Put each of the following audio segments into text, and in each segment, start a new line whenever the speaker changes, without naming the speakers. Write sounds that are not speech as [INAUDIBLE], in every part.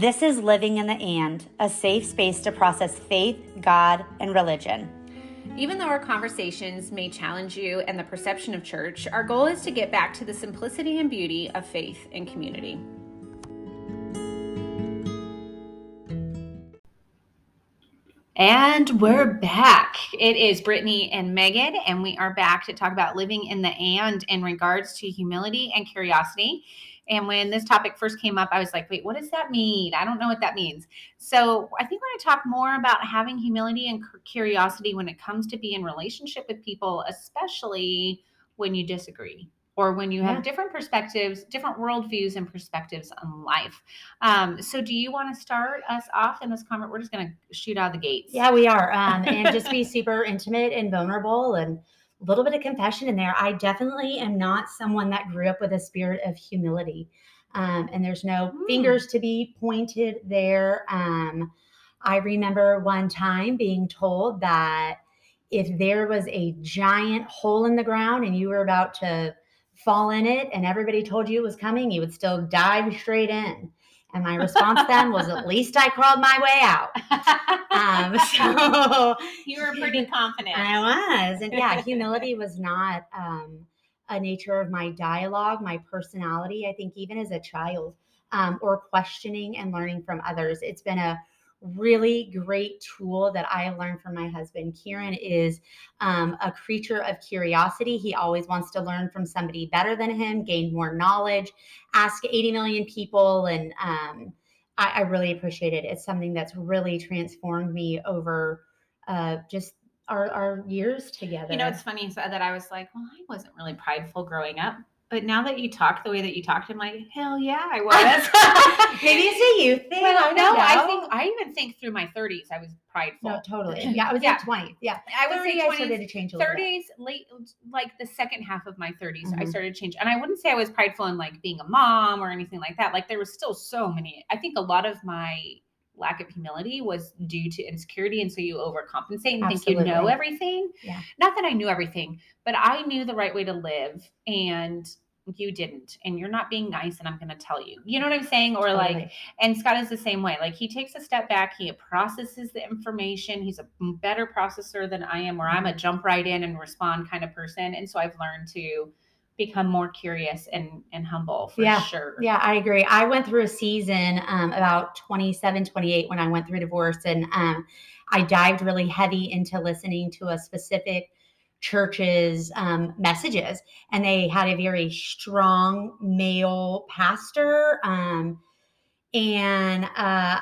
This is Living in the And, a safe space to process faith, God, and religion.
Even though our conversations may challenge you and the perception of church, our goal is to get back to the simplicity and beauty of faith and community. And we're back. It is Brittany and Megan, and we are back to talk about living in the and in regards to humility and curiosity. And when this topic first came up, I was like, wait, what does that mean? I don't know what that means. So I think going to talk more about having humility and curiosity when it comes to be in relationship with people, especially when you disagree or when you have yeah. different perspectives, different worldviews and perspectives on life. Um, so, do you want to start us off in this comment? We're just going to shoot out the gates.
Yeah, we are, um, and just be [LAUGHS] super intimate and vulnerable and a little bit of confession in there. I definitely am not someone that grew up with a spirit of humility. Um, and there's no mm. fingers to be pointed there. Um, I remember one time being told that if there was a giant hole in the ground and you were about to fall in it and everybody told you it was coming, you would still dive straight in. And my response then was, at least I crawled my way out.
Um, [LAUGHS] so you were pretty [LAUGHS] confident.
I was. And yeah, [LAUGHS] humility was not um, a nature of my dialogue, my personality. I think even as a child, um, or questioning and learning from others, it's been a really great tool that I learned from my husband. Kieran is um, a creature of curiosity. He always wants to learn from somebody better than him, gain more knowledge, ask 80 million people. And um, I, I, really appreciate it. It's something that's really transformed me over uh, just our, our years together.
You know, it's funny so that I was like, well, I wasn't really prideful growing up. But now that you talk the way that you talked, I'm like, hell yeah, I was. [LAUGHS]
Maybe it's a youth thing.
Well, no, I think I even think through my 30s I was prideful.
No, totally. [LAUGHS] Yeah, I was yeah. at 20. Yeah,
I was 30. 20s, I started to change a 30s, late, like the second half of my 30s, mm-hmm. I started to change. And I wouldn't say I was prideful in like being a mom or anything like that. Like there was still so many. I think a lot of my lack of humility was due to insecurity and so you overcompensate and Absolutely. think you know everything yeah not that i knew everything but i knew the right way to live and you didn't and you're not being nice and i'm going to tell you you know what i'm saying or totally. like and scott is the same way like he takes a step back he processes the information he's a better processor than i am where i'm a mm-hmm. jump right in and respond kind of person and so i've learned to become more curious and and humble for
yeah,
sure.
Yeah, I agree. I went through a season um, about 27, 28 when I went through divorce and um, I dived really heavy into listening to a specific church's um, messages and they had a very strong male pastor um, and uh,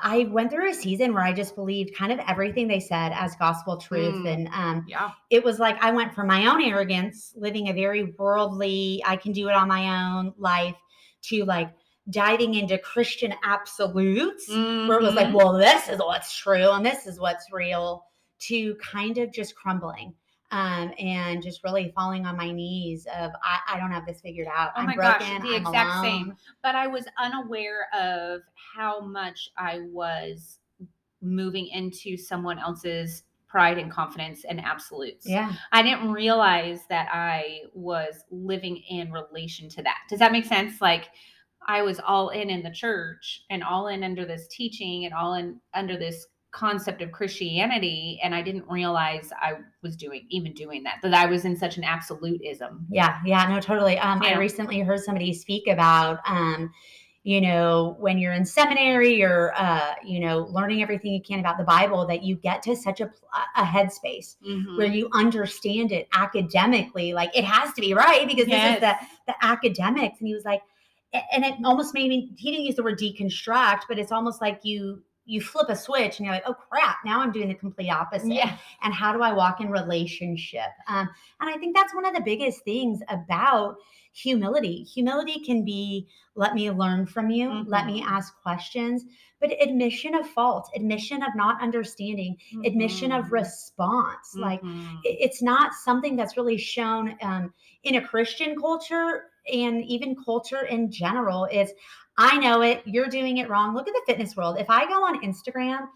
I went through a season where I just believed kind of everything they said as gospel truth. Mm, and um, yeah, it was like I went from my own arrogance, living a very worldly, I can do it on my own life, to like diving into Christian absolutes, mm-hmm. where it was like, mm-hmm. well, this is what's true and this is what's real, to kind of just crumbling um, and just really falling on my knees of I, I don't have this figured out.
Oh I'm my broken, gosh, the I'm exact alone. same. But I was unaware of how much I was moving into someone else's pride and confidence and absolutes.
Yeah.
I didn't realize that I was living in relation to that. Does that make sense? Like I was all in in the church and all in under this teaching and all in under this concept of Christianity and I didn't realize I was doing even doing that that I was in such an absolutism.
Yeah, yeah, no totally. Um yeah. I recently heard somebody speak about um you know when you're in seminary or uh you know learning everything you can about the bible that you get to such a a headspace mm-hmm. where you understand it academically like it has to be right because yes. this is the the academics and he was like and it almost made me he didn't use the word deconstruct but it's almost like you you flip a switch and you're like, oh crap, now I'm doing the complete opposite. Yeah. And how do I walk in relationship? Um, and I think that's one of the biggest things about humility. Humility can be let me learn from you, mm-hmm. let me mm-hmm. ask questions, but admission of fault, admission of not understanding, mm-hmm. admission of mm-hmm. response. Mm-hmm. Like it's not something that's really shown um, in a Christian culture and even culture in general. Is I know it. You're doing it wrong. Look at the fitness world. If I go on Instagram,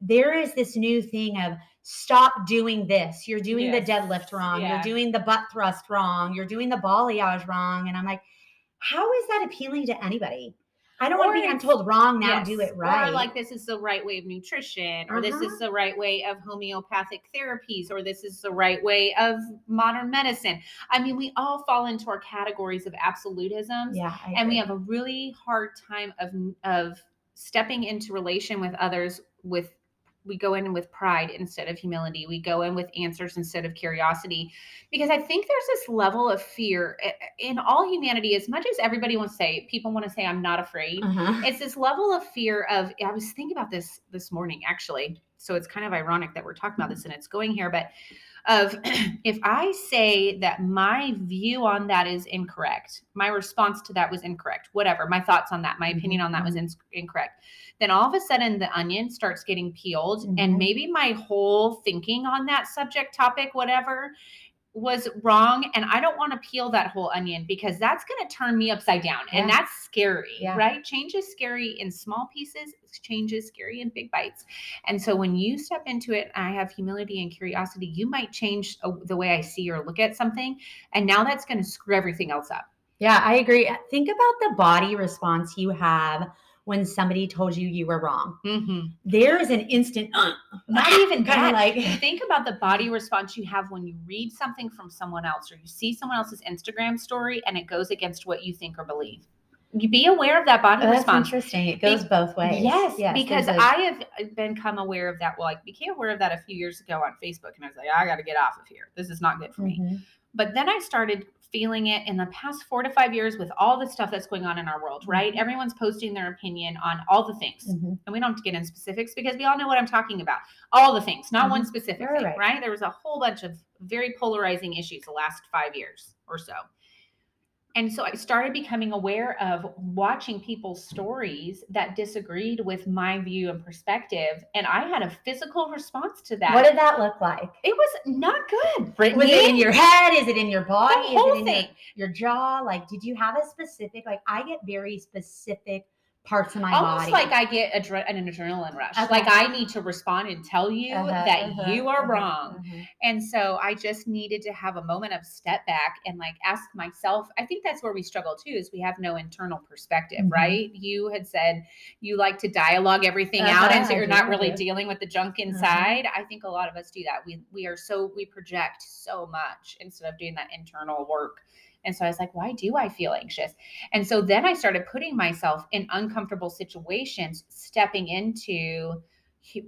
there is this new thing of stop doing this. You're doing yes. the deadlift wrong. Yeah. You're doing the butt thrust wrong. You're doing the balayage wrong. And I'm like, how is that appealing to anybody? I don't want to be I'm told wrong now,
yes,
do it right.
Or like this is the right way of nutrition, or uh-huh. this is uh-huh. the right way of homeopathic therapies, or this is the right way of modern medicine. I mean, we all fall into our categories of absolutism.
Yeah.
and we have a really hard time of of stepping into relation with others with we go in with pride instead of humility. We go in with answers instead of curiosity. Because I think there's this level of fear in all humanity, as much as everybody wants to say, people want to say, I'm not afraid. Uh-huh. It's this level of fear of, I was thinking about this this morning, actually. So it's kind of ironic that we're talking about this and it's going here, but of [CLEARS THROAT] if I say that my view on that is incorrect, my response to that was incorrect, whatever, my thoughts on that, my opinion on that was mm-hmm. in- incorrect, then all of a sudden the onion starts getting peeled. Mm-hmm. And maybe my whole thinking on that subject, topic, whatever, was wrong and i don't want to peel that whole onion because that's going to turn me upside down yeah. and that's scary yeah. right change is scary in small pieces change is scary in big bites and so when you step into it i have humility and curiosity you might change uh, the way i see or look at something and now that's going to screw everything else up
yeah i agree think about the body response you have when somebody told you you were wrong. Mm-hmm. There is an instant, uh, [GASPS]
not even kind of like [LAUGHS] think about the body response you have when you read something from someone else or you see someone else's Instagram story and it goes against what you think or believe. You be aware of that body
oh,
response.
interesting. It goes be- both ways.
Yes, yes because a- I have become aware of that. Well, I became aware of that a few years ago on Facebook, and I was like, I got to get off of here. This is not good for mm-hmm. me. But then I started feeling it in the past four to five years with all the stuff that's going on in our world, right? Mm-hmm. Everyone's posting their opinion on all the things. Mm-hmm. And we don't have to get in specifics because we all know what I'm talking about. All the things, not mm-hmm. one specific thing, right. right? There was a whole bunch of very polarizing issues the last five years or so. And so I started becoming aware of watching people's stories that disagreed with my view and perspective. And I had a physical response to that.
What did that look like?
It was not good.
Brittany. Was it in your head? Is it in your body? The whole Is it in thing. Your, your jaw? Like, did you have a specific, like, I get very specific parts of my
Almost
body.
like I get adre- an adrenaline rush. Okay. Like I need to respond and tell you uh-huh, that uh-huh, you are uh-huh, wrong. Uh-huh. And so I just needed to have a moment of step back and like ask myself. I think that's where we struggle too is we have no internal perspective, mm-hmm. right? You had said you like to dialogue everything out and so you're not really dealing with the junk uh-huh. inside. I think a lot of us do that. We we are so we project so much instead of doing that internal work. And so I was like, why do I feel anxious? And so then I started putting myself in uncomfortable situations, stepping into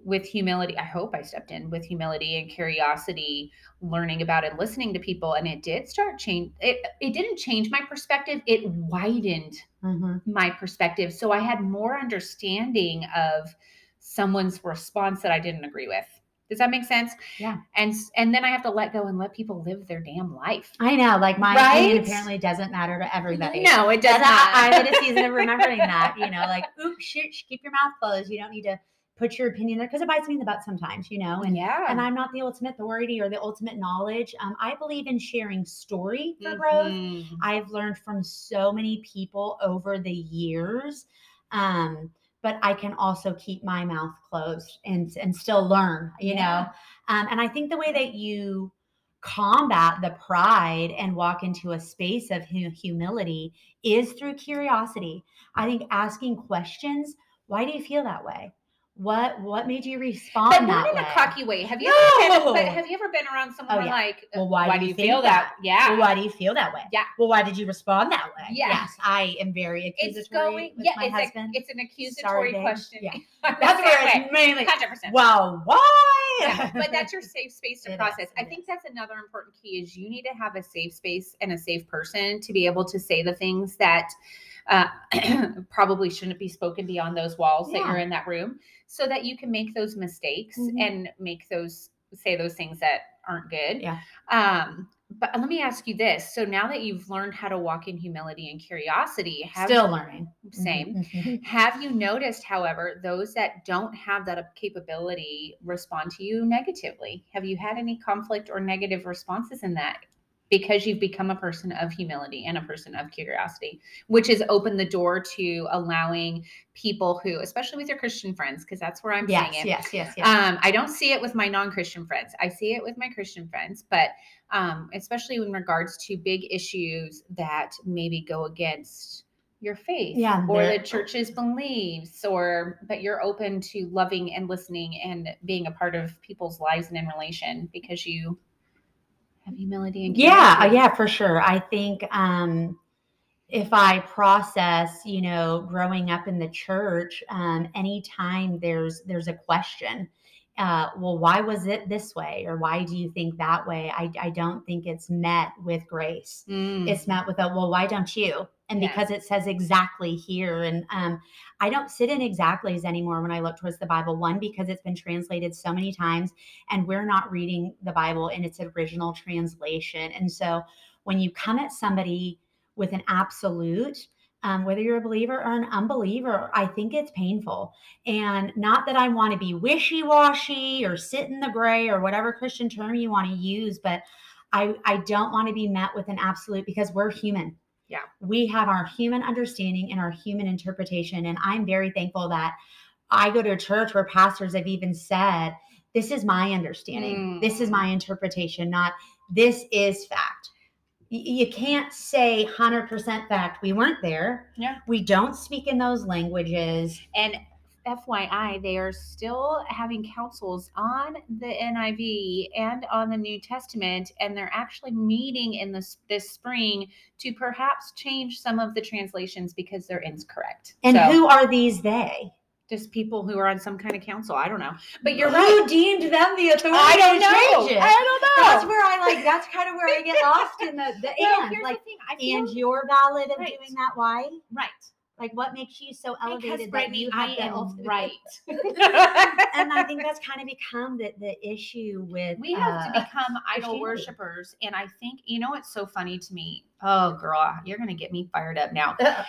with humility. I hope I stepped in with humility and curiosity, learning about and listening to people. And it did start change. It, it didn't change my perspective. It widened mm-hmm. my perspective. So I had more understanding of someone's response that I didn't agree with. Does that make sense?
Yeah.
And and then I have to let go and let people live their damn life.
I know. Like my right? opinion apparently doesn't matter to everybody.
No, it does not.
I'm in a season of [LAUGHS] remembering that. You know, like oops, shit, keep your mouth closed. You don't need to put your opinion there because it bites me in the butt sometimes, you know. And
yeah,
and I'm not the ultimate authority or the ultimate knowledge. Um, I believe in sharing story for mm-hmm. growth. I've learned from so many people over the years. Um, but I can also keep my mouth closed and and still learn, you yeah. know. Um, and I think the way that you combat the pride and walk into a space of humility is through curiosity. I think asking questions, why do you feel that way? What what made you respond
but
not
in
way?
a cocky way. Have you no. ever been, have you ever been around someone oh, yeah. like
well why, why do you feel that?
that? Yeah.
Well, why do you feel that way?
Yeah.
Well why did you respond that way?
Yeah.
Yes. I am very accusatory it's going, with
yeah,
my
it's
husband.
A, it's an accusatory Sorry, question.
Yeah. [LAUGHS] that's where it's mainly
100%.
Well, why?
Yeah, but that's your [LAUGHS] safe space to it process. Is, I think is. that's another important key is you need to have a safe space and a safe person to be able to say the things that uh, [CLEARS THROAT] probably shouldn't be spoken beyond those walls yeah. that you're in that room so that you can make those mistakes mm-hmm. and make those say those things that aren't good.
Yeah.
Um, but let me ask you this. So now that you've learned how to walk in humility and curiosity,
have still learning.
Same. Mm-hmm. [LAUGHS] have you noticed, however, those that don't have that capability respond to you negatively? Have you had any conflict or negative responses in that because you've become a person of humility and a person of curiosity, which has opened the door to allowing people who, especially with your Christian friends, because that's where I'm
yes,
seeing it.
Yes, yes, yes.
Um, I don't see it with my non-Christian friends. I see it with my Christian friends, but um, especially in regards to big issues that maybe go against your faith yeah, or the church's beliefs or but you're open to loving and listening and being a part of people's lives and in relation because you have humility and
yeah yeah for sure i think um if i process you know growing up in the church um anytime there's there's a question uh, well, why was it this way? Or why do you think that way? I, I don't think it's met with grace. Mm. It's met with a, well, why don't you? And because it says exactly here. And um, I don't sit in exactly's anymore when I look towards the Bible. One, because it's been translated so many times and we're not reading the Bible in its original translation. And so when you come at somebody with an absolute, um, whether you're a believer or an unbeliever, I think it's painful. And not that I want to be wishy washy or sit in the gray or whatever Christian term you want to use, but I, I don't want to be met with an absolute because we're human.
Yeah.
We have our human understanding and our human interpretation. And I'm very thankful that I go to a church where pastors have even said, This is my understanding, mm. this is my interpretation, not this is fact you can't say 100% fact we weren't there
yeah
we don't speak in those languages
and FYI, they are still having councils on the NIV and on the New Testament, and they're actually meeting in this this spring to perhaps change some of the translations because they're incorrect.
And so, who are these they?
just people who are on some kind of council. I don't know. But you're
who
right.
deemed them the authority
I don't know.
I
don't know.
That's where I like. That's kind of where I get lost in the the [LAUGHS] well, and like. The and you're valid in right. doing that. Why?
Right.
Like, what makes you so elevated because, that you
am right? [LAUGHS] [LAUGHS]
and I think that's kind of become the the issue with.
We have uh, to become idol worshippers, and I think you know what's so funny to me. Oh, girl, you're gonna get me fired up now [LAUGHS]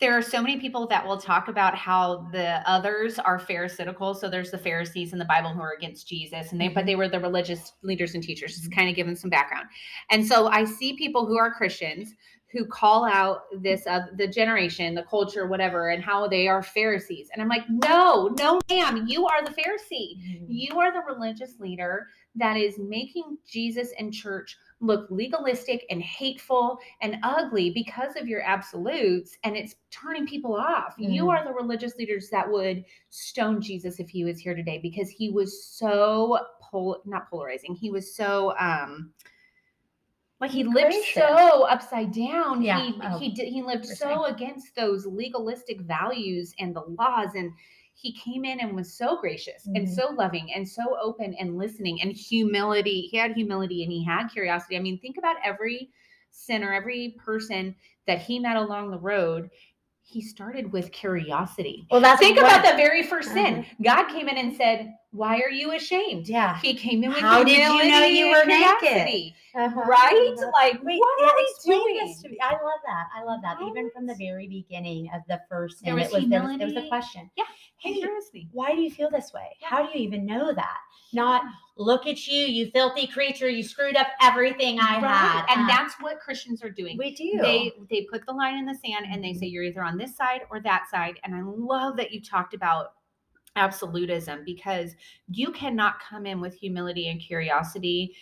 there are so many people that will talk about how the others are pharisaical. So there's the Pharisees in the Bible who are against Jesus, and they but mm-hmm. they were the religious leaders and teachers. Just kind of giving some background. And so I see people who are Christians who call out this uh, the generation, the culture, whatever, and how they are Pharisees. And I'm like, no, no, ma'am, you are the Pharisee. Mm-hmm. You are the religious leader that is making Jesus and church look legalistic and hateful and ugly because of your absolutes and it's turning people off. Mm. You mm-hmm. are the religious leaders that would stone Jesus if he was here today because he was so pol not polarizing. He was so um like he lived so upside down. Yeah. He oh, he did he lived so against those legalistic values and the laws and he came in and was so gracious mm-hmm. and so loving and so open and listening and humility. He had humility and he had curiosity. I mean, think about every sinner, every person that he met along the road. He started with curiosity. Well, that's think what, about the very 1st sin. Uh-huh. God came in and said, "Why are you ashamed?"
Yeah,
He came in with
how did you know you were naked?
Uh-huh. Right? Like, Wait, what yeah, are we doing?
This to me. I love that. I love that. Even from the very beginning of the first sin, there was it was, there was, there was a question.
Yeah
hey, why do you feel this way? Yeah. How do you even know that? Not look at you, you filthy creature, you screwed up everything I right. had.
And uh, that's what Christians are doing.
We do.
They they put the line in the sand and they say you're either on this side or that side. And I love that you talked about absolutism because you cannot come in with humility and curiosity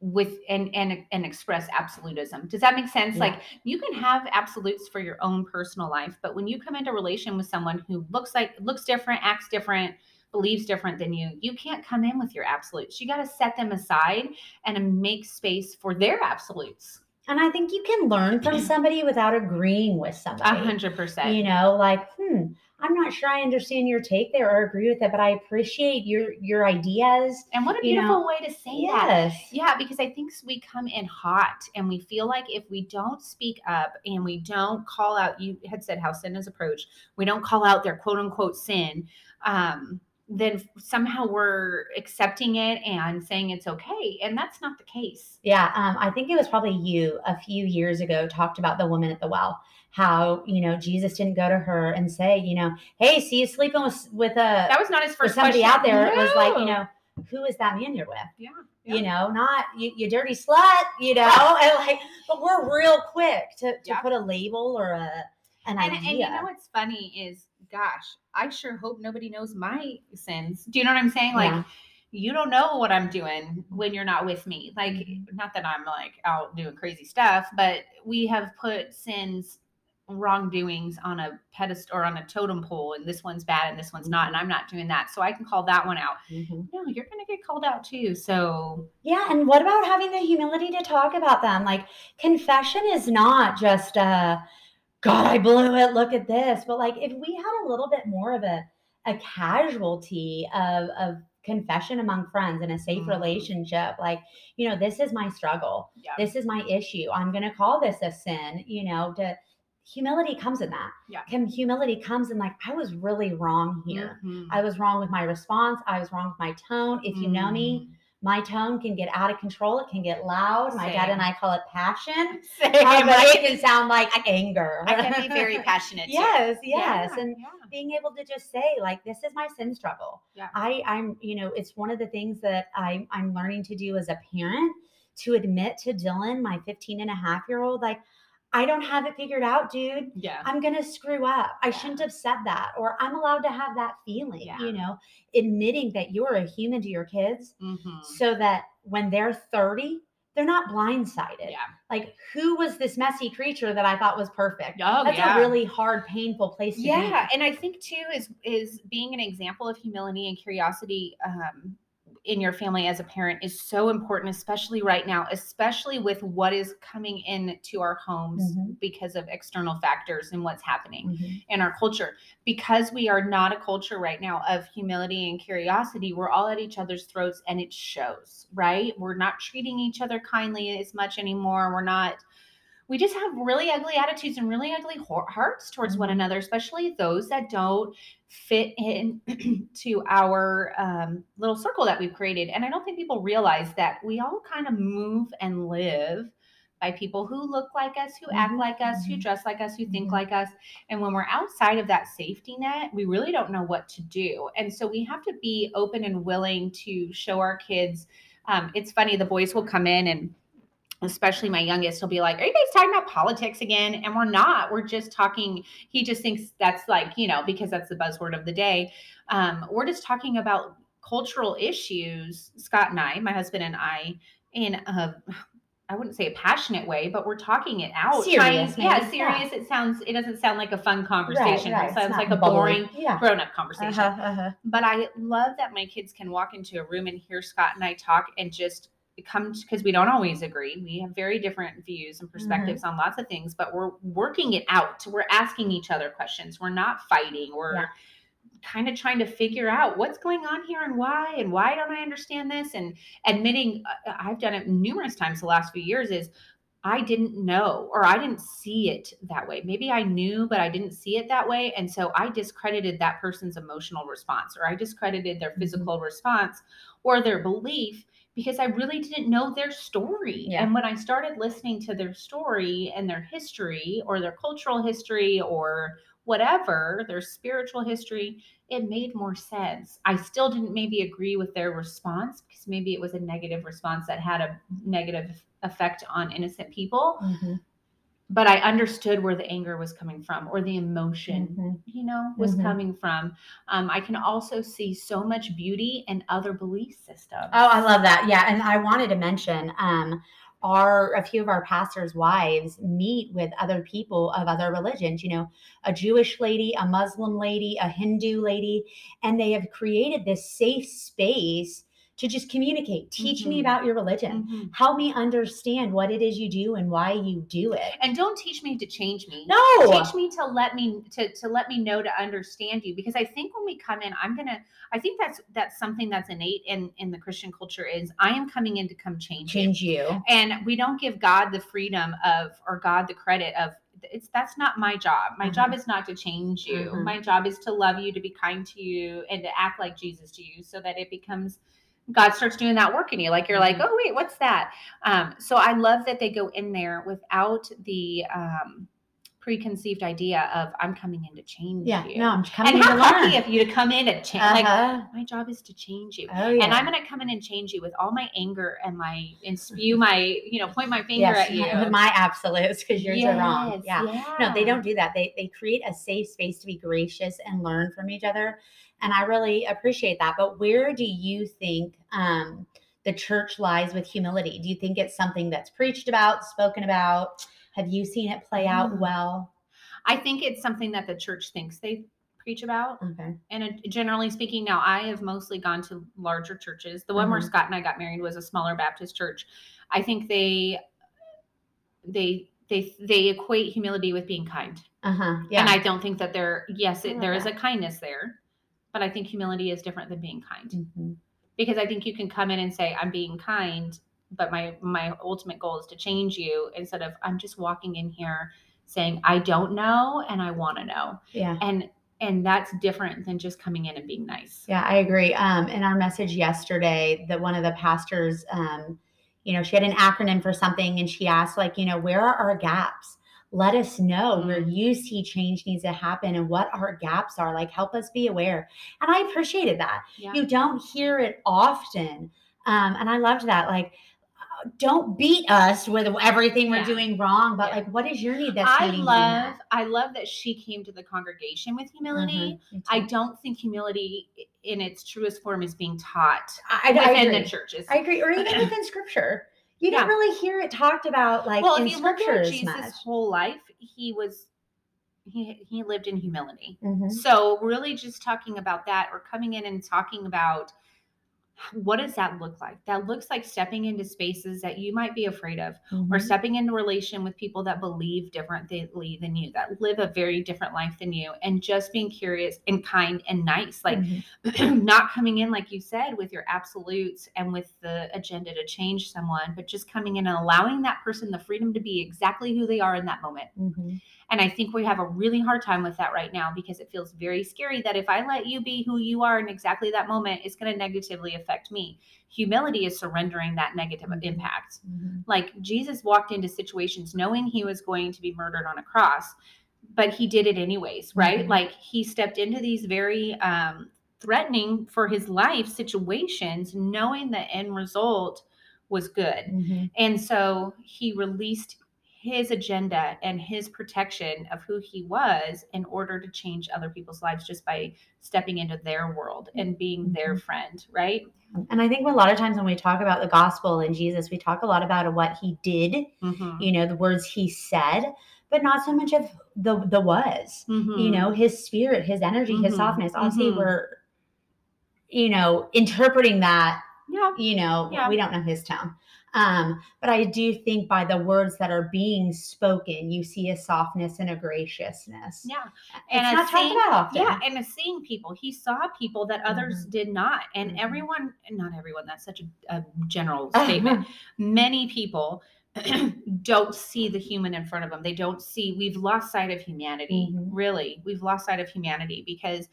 with and and and express absolutism. Does that make sense? Yeah. Like you can have absolutes for your own personal life, but when you come into relation with someone who looks like looks different, acts different, believes different than you, you can't come in with your absolutes. You got to set them aside and make space for their absolutes.
And I think you can learn from [CLEARS THROAT] somebody without agreeing with somebody.
A hundred percent.
You know, like, hmm, I'm not sure I understand your take there or agree with it, but I appreciate your your ideas.
And what a beautiful know. way to say yes. that. Yeah, because I think we come in hot and we feel like if we don't speak up and we don't call out, you had said how sin is approached, we don't call out their quote unquote sin. Um, then somehow we're accepting it and saying it's okay. And that's not the case.
Yeah. Um, I think it was probably you a few years ago talked about the woman at the well, how, you know, Jesus didn't go to her and say, you know, hey, see you sleeping with, with a,
that was not his first
somebody
question.
out there. No. It was like, you know, who is that man you're with?
Yeah.
yeah. You know, not you, you dirty slut, you know, [LAUGHS] and like, but we're real quick to, to yeah. put a label or a, an
and,
idea.
And you know what's funny is gosh, I sure hope nobody knows my sins. Do you know what I'm saying? Like, yeah. you don't know what I'm doing when you're not with me. Like, not that I'm like out doing crazy stuff, but we have put sins wrongdoings on a pedestal or on a totem pole and this one's bad and this one's not and i'm not doing that so i can call that one out mm-hmm. no you're gonna get called out too so
yeah and what about having the humility to talk about them like confession is not just uh god i blew it look at this but like if we had a little bit more of a a casualty of of confession among friends in a safe mm-hmm. relationship like you know this is my struggle yeah. this is my issue i'm going to call this a sin you know to humility comes in that. Yeah. Humility comes in like, I was really wrong here. Mm-hmm. I was wrong with my response. I was wrong with my tone. If you know me, mm. My tone can get out of control. It can get loud. Same. My dad and I call it passion. [LAUGHS] Same. it can sound like anger.
I can be very passionate.
yes, yes. Yeah, and yeah. being able to just say, like, this is my sin struggle. Yeah. I, I'm, you know, it's one of the things that I, I'm learning to do as a parent to admit to Dylan, my 15 and a half year old, like, I don't have it figured out, dude. Yeah. I'm going to screw up. I yeah. shouldn't have said that. Or I'm allowed to have that feeling, yeah. you know, admitting that you're a human to your kids mm-hmm. so that when they're 30, they're not blindsided. Yeah. Like, who was this messy creature that I thought was perfect? Oh, That's yeah. a really hard, painful place to
yeah. be. Yeah. And I think too is is being an example of humility and curiosity um, in your family as a parent is so important, especially right now, especially with what is coming into our homes mm-hmm. because of external factors and what's happening mm-hmm. in our culture. Because we are not a culture right now of humility and curiosity, we're all at each other's throats and it shows, right? We're not treating each other kindly as much anymore. We're not we just have really ugly attitudes and really ugly hearts towards one mm-hmm. another, especially those that don't fit in [CLEARS THROAT] to our um, little circle that we've created. And I don't think people realize that we all kind of move and live by people who look like us, who act mm-hmm. like us, who mm-hmm. dress like us, who think like us. And when we're outside of that safety net, we really don't know what to do. And so we have to be open and willing to show our kids. Um, it's funny, the boys will come in and especially my youngest, he'll be like, Are you guys talking about politics again? And we're not. We're just talking. He just thinks that's like, you know, because that's the buzzword of the day. Um, we're just talking about cultural issues, Scott and I, my husband and I, in a I wouldn't say a passionate way, but we're talking it out.
Serious,
trying, yeah, serious. Yeah. It sounds. It doesn't sound like a fun conversation. Right, right. It sounds like a boring, yeah. grown-up conversation. Uh-huh, uh-huh. But I love that my kids can walk into a room and hear Scott and I talk and just it comes because we don't always agree. We have very different views and perspectives mm-hmm. on lots of things, but we're working it out. We're asking each other questions. We're not fighting. We're yeah. kind of trying to figure out what's going on here and why and why don't I understand this and admitting uh, uh, I've done it numerous times the last few years is I didn't know or I didn't see it that way. Maybe I knew, but I didn't see it that way. And so I discredited that person's emotional response or I discredited their mm-hmm. physical mm-hmm. response or their belief because I really didn't know their story. Yeah. And when I started listening to their story and their history or their cultural history or whatever, their spiritual history, it made more sense. I still didn't maybe agree with their response because maybe it was a negative response that had a negative effect on innocent people. Mm-hmm but I understood where the anger was coming from or the emotion, mm-hmm. you know, was mm-hmm. coming from. Um, I can also see so much beauty in other belief systems.
Oh, I love that. Yeah. And I wanted to mention, um, our a few of our pastors' wives meet with other people of other religions, you know, a Jewish lady, a Muslim lady, a Hindu lady, and they have created this safe space to just communicate. Teach mm-hmm. me about your religion. Mm-hmm. Help me understand what it is you do and why you do it.
And don't teach me to change me.
No.
Teach me to let me to to let me know to understand you because I think when we come in, I'm to I think that's that's something that's innate in in the Christian culture is I am coming in to come change
change you. you.
And we don't give God the freedom of or God the credit of it's that's not my job. My mm-hmm. job is not to change you. Mm-hmm. My job is to love you, to be kind to you, and to act like Jesus to you, so that it becomes God starts doing that work in you. Like you're like, mm-hmm. oh wait, what's that? Um, so I love that they go in there without the um, preconceived idea of I'm coming in to change
yeah,
you.
No, I'm coming
and
how
lucky of you to come in and change. Uh-huh. Like my job is to change you, oh, yeah. and I'm going to come in and change you with all my anger and my and spew my you know point my finger yes, at you
with [LAUGHS] my absolutes because yours yes, are wrong. Yeah. yeah, no, they don't do that. They they create a safe space to be gracious and learn from each other and I really appreciate that. But where do you think um, the church lies with humility? Do you think it's something that's preached about, spoken about? Have you seen it play out mm. well?
I think it's something that the church thinks they preach about.
Okay.
And uh, generally speaking, now I have mostly gone to larger churches. The one where
Mhm.
Scott and I got married was a smaller Baptist church. I think they they they they equate humility with being kind.
Uh huh. Yeah.
And I don't think that there yes, it, there is a kindness there, but I think humility is different than being kind.
Mhm.
Because I think you can come in and say I'm being kind, but my my ultimate goal is to change you instead of I'm just walking in here saying I don't know and I want to know.
Yeah.
And and that's different than just coming in and being nice.
Yeah, I agree. Um, in our message yesterday, that one of the pastors, um, you know, she had an acronym for something, and she asked, like, you know, where are our gaps? Let us know where
Mm.
you see change needs to happen and what our gaps are. Like, help us be aware. And I appreciated that.
Yeah.
You don't hear it often, um, and I loved that. Like, don't beat us with everything we're
Yeah.
doing wrong, but
Yeah.
like, what is your need that's
I
needing to be
love? I love that she came to the congregation with humility.
Mhm.
I don't think humility in its truest form is being taught
I, I
within
agree.
the churches.
I agree, or even [CLEARS THROAT] within scripture. You
Yeah.
don't really hear it talked about like
well,
in
if you look
scripture
at Jesus'
much.
whole life, he was he he lived in humility.
Mhm.
So really just talking about that or coming in and talking about what does that look like? That looks like stepping into spaces that you might be afraid of or
Mhm.
stepping into relation with people that believe differently than you, that live a very different life than you, and just being curious and kind and nice. Like
Mhm. [CLEARS THROAT]
not coming in, like you said, with your absolutes and with the agenda to change someone, but just coming in and allowing that person the freedom to be exactly who they are in that moment.
Mhm.
And I think we have a really hard time with that right now because it feels very scary that if I let you be who you are in exactly that moment, it's going to negatively affect me. Humility is surrendering that negative
Mhm.
impact.
Mhm.
Like Jesus walked into situations knowing he was going to be murdered on a cross, but he did it anyways, right?
Mhm.
Like he stepped into these very um, threatening for his life situations, knowing the end result was good.
Mhm.
And so he released his agenda and his protection of who he was in order to change other people's lives just by stepping into their world and being their
Mhm.
friend, right?
And I think a lot of times when we talk about the gospel and Jesus, we talk a lot about what he did,
Mhm.
you know, the words he said, but not so much of the the was. You
Mhm.
know, his spirit, his energy, his
Mhm.
softness. Obviously,
Mhm.
we're, you know, interpreting that
yeah.
you know,
Yeah.
we don't know his tone. Um, but I do think by the words that are being spoken, you see a softness and a graciousness.
Yeah.
It's
And a
not talked
seeing-
about often.
Yeah, and seeing people, he saw people that others did not, and
Mhm.
everyone, not everyone. That's such a, a general [LAUGHS] statement. Many people [CLEARS THROAT] don't see the human in front of them. They don't see. We've lost sight of humanity.
Mhm.
Really, we've lost sight of humanity because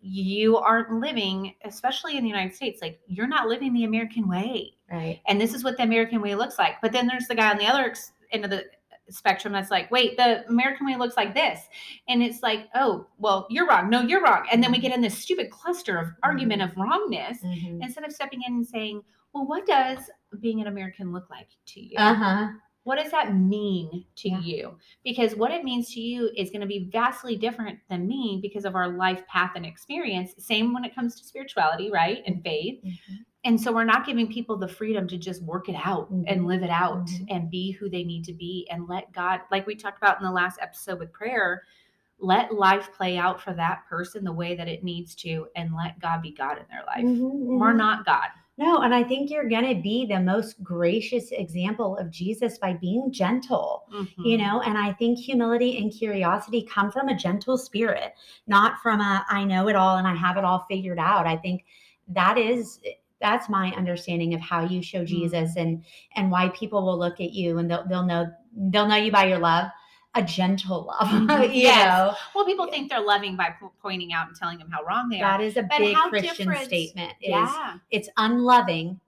you aren't living, especially in the United States. Like you're not living the American way
right.
and this is what the American way looks like. But then there's the guy on the other end of the spectrum that's like, wait, the American way looks like this. And it's like, oh, well, you're wrong. No, you're wrong. And then we get in this stupid cluster of argument of wrongness
Mhm.
instead of stepping in and saying, well, what does being an American look like to you?
Uh-huh.
What does that mean to
Yeah.
you? Because what it means to you is going to be vastly different than me because of our life path and experience. Same when it comes to spirituality, right? And faith.
Mhm.
And so we're not giving people the freedom to just work it out and
Mhm.
live it out
Mhm.
and be who they need to be and let God, like we talked about in the last episode with prayer, let life play out for that person the way that it needs to and let God be God in their life.
Mhm,
We're
mhm.
not God.
No, and I think you're going to be the most gracious example of Jesus by being gentle. you
Mhm.
know and i think humility and curiosity come from a gentle spirit not from a i know it all and i have it all figured out i think that is that's my understanding of how you show
Mm.
jesus and and why people will look at you and they'll, they'll know they'll know you by your love a gentle love [LAUGHS]
Mhm.
you
Yes.
know
Well, people think they're loving by po- pointing out and telling them how wrong they are.
that is a
But
big christian
different-
statement is
Yeah.
it's unloving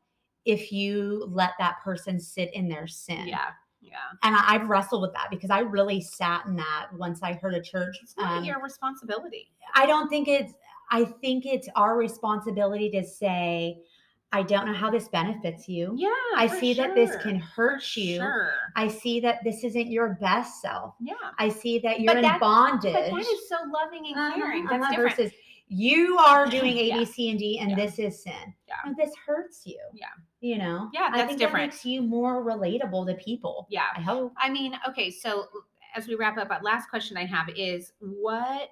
if you let that person sit in their sin
Yeah. Yeah.
and I, I've wrestled with that because I really sat in that once I heard a church.
It's not
um,
your responsibility.
I don't think it's. I think it's our responsibility to say, I don't know how this benefits you.
Yeah.
I see that this can hurt you.
Sure.
I see that this isn't your best self.
Yeah.
I see that you're
But
in bondage.
But that is so loving and
Uh-huh,
caring. That's
uh-huh,
different.
Versus you are [CLEARS THROAT] doing A, B,
Yeah.
C, and D, and
Yeah.
this is sin.
Yeah.
No, this hurts you.
Yeah.
You know.
Yeah,
I
that's
think
different.
That makes you more relatable to people.
Yeah.
I hope.
I mean, okay, so as we wrap up, last question I have is what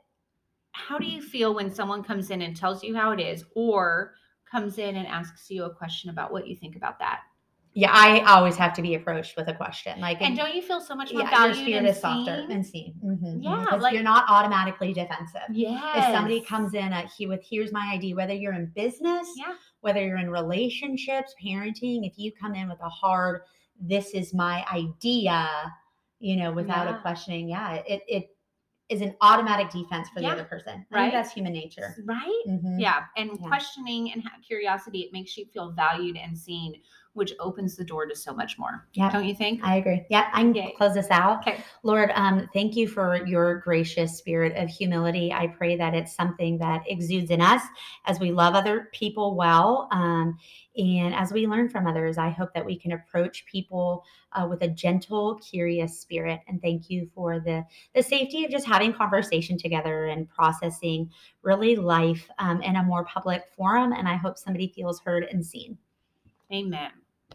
how do you feel when someone comes in and tells you how it is or comes in and asks you a question about what you think about that?
Yeah, I always have to be approached with a question. Like,
and don't you feel so much more yeah, valued your spirit and is softer
and seen? Mm-hmm.
Yeah,
because like, you're not automatically defensive.
Yeah.
If somebody comes in at, he with here's my ID, whether you're in business,
yeah,
whether you're in relationships, parenting, if you come in with a hard, this is my idea, you know, without yeah. a questioning, yeah, it it is an automatic defense for yeah. the other person. I right. that's human nature.
Right. Mm-hmm. Yeah. And yeah. questioning and curiosity, it makes you feel valued and seen, which opens the door to so much more. Yeah. Don't you think?
I agree. Yeah. I can Yay. close this out.
Okay.
Lord, um, thank you for your gracious spirit of humility. I pray that it's something that exudes in us as we love other people well. Um, and as we learn from others, I hope that we can approach people uh, with a gentle, curious spirit. And thank you for the the safety of just having conversation together and processing really life um, in a more public forum. And I hope somebody feels heard and seen.
Amen.